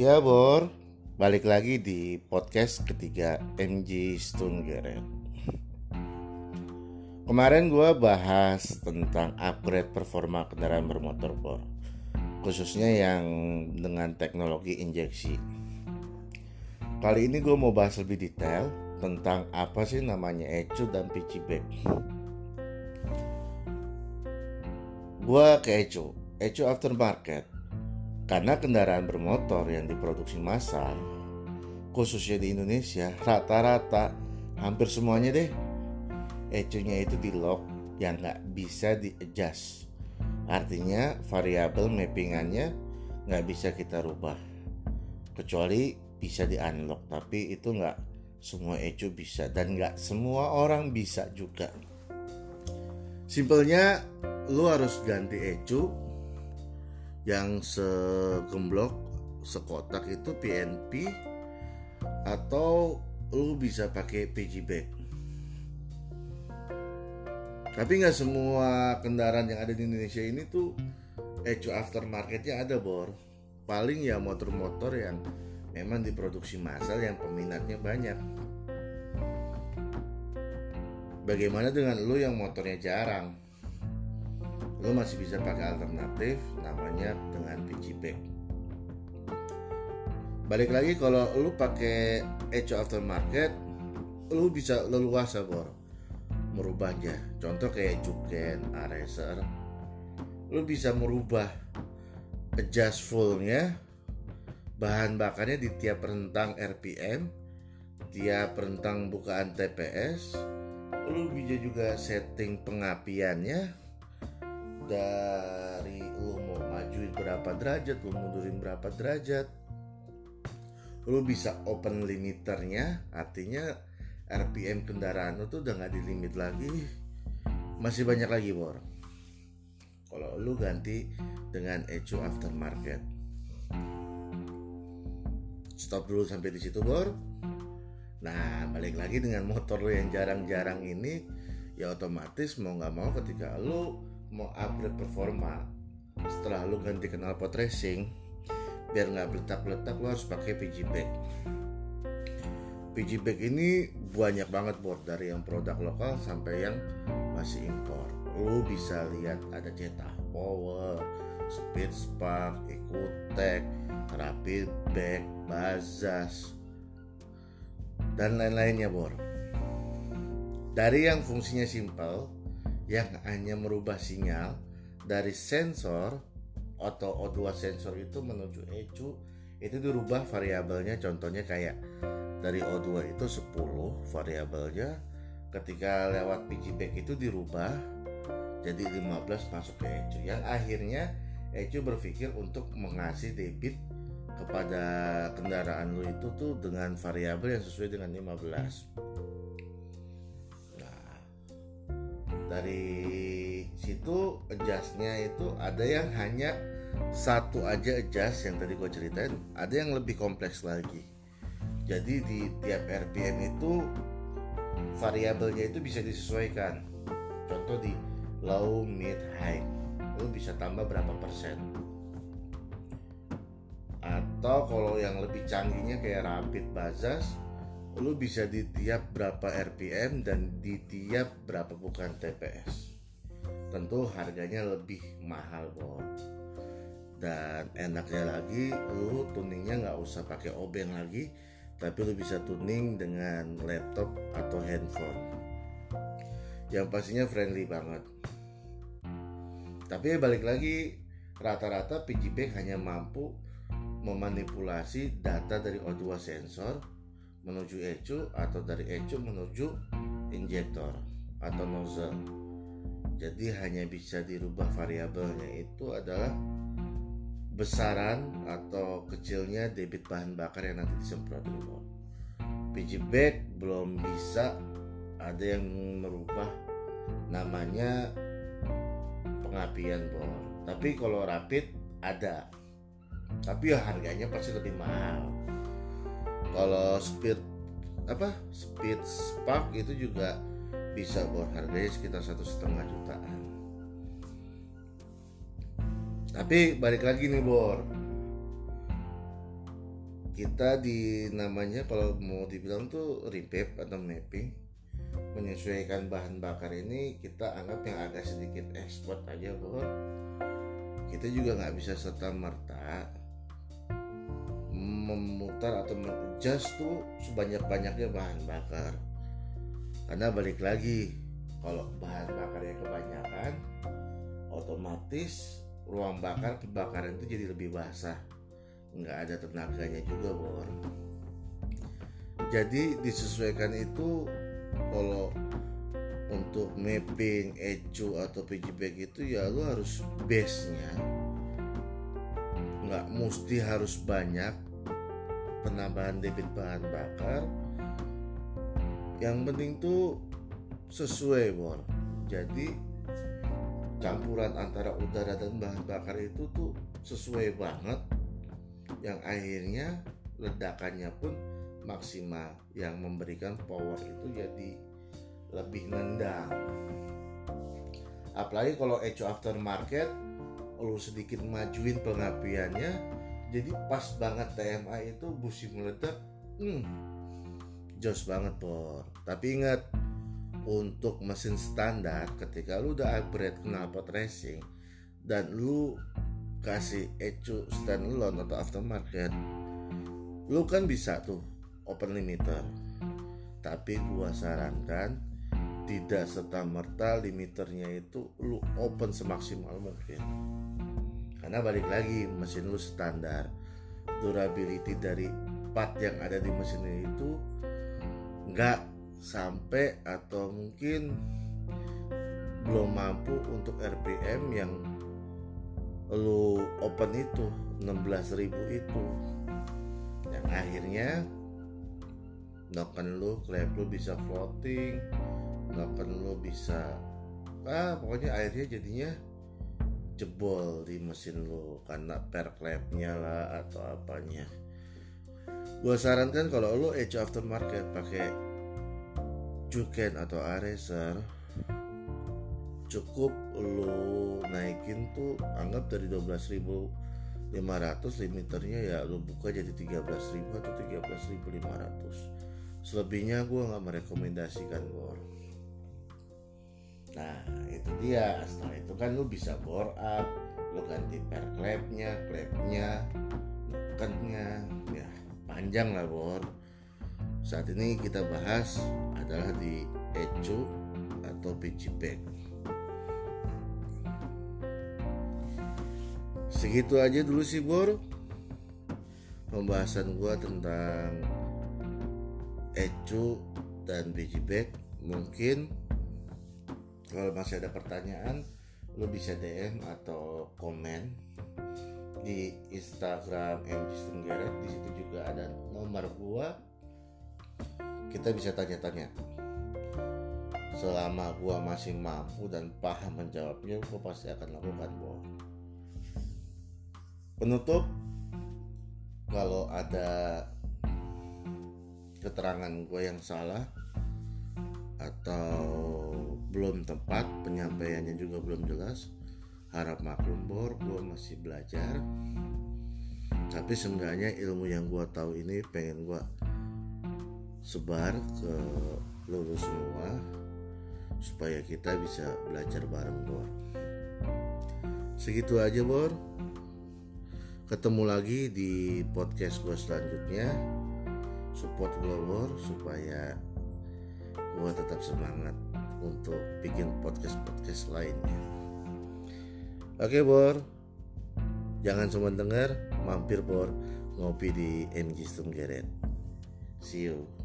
Ya Bor, balik lagi di podcast ketiga MG Stone Garret. Kemarin gue bahas tentang upgrade performa kendaraan bermotor Bor, khususnya yang dengan teknologi injeksi. Kali ini gue mau bahas lebih detail tentang apa sih namanya ECU dan pitchback. Gue ke ECU, ECU aftermarket karena kendaraan bermotor yang diproduksi massal khususnya di Indonesia rata-rata hampir semuanya deh ECU-nya itu di lock yang nggak bisa di adjust artinya variabel mappingannya nggak bisa kita rubah. Kecuali bisa di unlock tapi itu nggak semua ECU bisa. Dan nggak semua orang bisa juga. Simpelnya lu harus ganti ECU yang segemblok sekotak itu PNP atau lu bisa pakai PG tapi nggak semua kendaraan yang ada di Indonesia ini tuh ECU aftermarketnya ada bor. Paling ya motor-motor yang memang diproduksi massal yang peminatnya banyak. Bagaimana dengan lu yang motornya jarang lu masih bisa pakai alternatif namanya dengan PG balik lagi kalau lu pakai ECO aftermarket lu bisa leluasa bor. Merubahnya contoh kayak Juken, Aracer lu bisa merubah adjust fullnya bahan bakarnya di tiap rentang RPM tiap rentang bukaan TPS lu bisa juga setting pengapiannya dari lu mau majuin berapa derajat lu mundurin berapa derajat. Lu bisa open limiternya artinya RPM kendaraan lu tuh udah nggak di limit lagi. Masih banyak lagi bor. Kalau lu ganti dengan ECU aftermarket. Stop dulu sampai di situ bor. Nah balik lagi dengan motor lu yang jarang-jarang ini ya otomatis mau nggak mau ketika lu mau upgrade performa setelah lu ganti knalpot racing biar nggak beletak-beletak lu harus pakai PG bag. PG bag ini banyak banget buat dari yang produk lokal sampai yang masih impor. Lu bisa lihat ada cetak power speed spark ecotech rapid bag bazas dan lain-lainnya bor. Dari yang fungsinya simple yang hanya merubah sinyal dari sensor atau O2 sensor itu menuju ECU itu dirubah variabelnya. Contohnya kayak dari O2 itu 10 variabelnya ketika lewat PGBack itu dirubah jadi 15 masuk ke ECU yang akhirnya ECU berpikir untuk mengasih debit kepada kendaraan lu itu tuh dengan variabel yang sesuai dengan 15 dari situ adjustnya itu ada yang hanya satu aja adjust yang tadi gue ceritain ada yang lebih kompleks lagi. Jadi di tiap RPM itu variabelnya itu bisa disesuaikan. Contoh di low mid high lu bisa tambah berapa persen. Atau kalau yang lebih canggihnya kayak rapid bazas lu bisa di tiap berapa RPM dan di tiap berapa bukan TPS tentu harganya lebih mahal bor dan enaknya lagi lu tuningnya nggak usah pakai obeng lagi tapi lu bisa tuning dengan laptop atau handphone. Yang pastinya friendly banget. Tapi balik lagi rata-rata PGB hanya mampu memanipulasi data dari O2 sensor menuju ECU atau dari ECU menuju injektor atau nozzle. Jadi hanya bisa dirubah variabelnya itu adalah besaran atau kecilnya debit bahan bakar yang nanti disemprot dulu. PG bag belum bisa ada yang merubah namanya pengapian bor. Tapi kalau rapid ada. Tapi ya harganya pasti lebih mahal kalau speed apa speed spark itu juga bisa bor harganya sekitar satu setengah jutaan. Tapi balik lagi nih bor. Kita di namanya kalau mau dibilang tuh revamp atau mapping menyesuaikan bahan bakar ini kita anggap yang agak sedikit ekspor aja bahwa kita juga nggak bisa serta merta memutar atau mengadjust tuh sebanyak banyaknya bahan bakar. Karena balik lagi kalau bahan bakarnya kebanyakan otomatis ruang bakar pembakaran itu jadi lebih basah. Nggak ada tenaganya juga bor. Jadi disesuaikan itu kalau untuk mapping, ecu atau PGP itu ya lu harus base nya nggak mesti harus banyak penambahan debit bahan bakar. Yang penting tuh sesuai bor. Jadi campuran antara udara dan bahan bakar itu tuh sesuai banget. Yang akhirnya ledakannya pun maksimal. Yang memberikan power itu jadi lebih nendang. Apalagi kalau eco aftermarket lu sedikit majuin pengapiannya jadi pas banget TMA itu busi meledak hmm, jos banget por tapi ingat untuk mesin standar ketika lu udah upgrade knalpot racing dan lu kasih ecu standalone atau aftermarket lu kan bisa tuh open limiter. Tapi gua sarankan tidak serta merta limiternya itu lu open semaksimal mungkin karena balik lagi mesin lu standar. Durability dari part yang ada di mesin itu nggak sampai atau mungkin belum mampu untuk RPM yang lu open itu 16.000 itu. Yang akhirnya noken lu klep lu bisa floating noken lu bisa ah pokoknya akhirnya jadinya jebol di mesin lu karena per klepnya lah atau apanya. Gue sarankan kalau lu edge aftermarket pakai Juken atau Areser cukup lu naikin tuh anggap dari 12.500 limiternya ya lu buka jadi 13.000 atau 13.500 selebihnya gue nggak merekomendasikan bor nah itu dia. Setelah itu kan lu bisa bore up lu ganti per klepnya klepnya nekennya ya panjang lah bor. Saat ini kita bahas adalah di ecu atau pitch segitu aja dulu sih Bor. Pembahasan gua tentang ecu dan biji mungkin kalau masih ada pertanyaan lo bisa DM atau komen di Instagram MG Tenggeret di situ juga ada nomor gua. Kita bisa tanya-tanya. Selama gua masih mampu dan paham menjawabnya gua pasti akan lakukan Bor penutup kalau ada keterangan gue yang salah atau belum tepat penyampaiannya juga belum jelas. Harap maklum bor gue masih belajar. Tapi seenggaknya ilmu yang gue tahu ini pengen gue sebar ke lulus semua supaya kita bisa belajar bareng bor. Segitu aja bor. Ketemu lagi di podcast gue selanjutnya. Support gue supaya gue tetap semangat untuk bikin podcast podcast lainnya. Oke bor. Jangan cuma dengar mampir bor. Ngopi di MG Stunggeret see you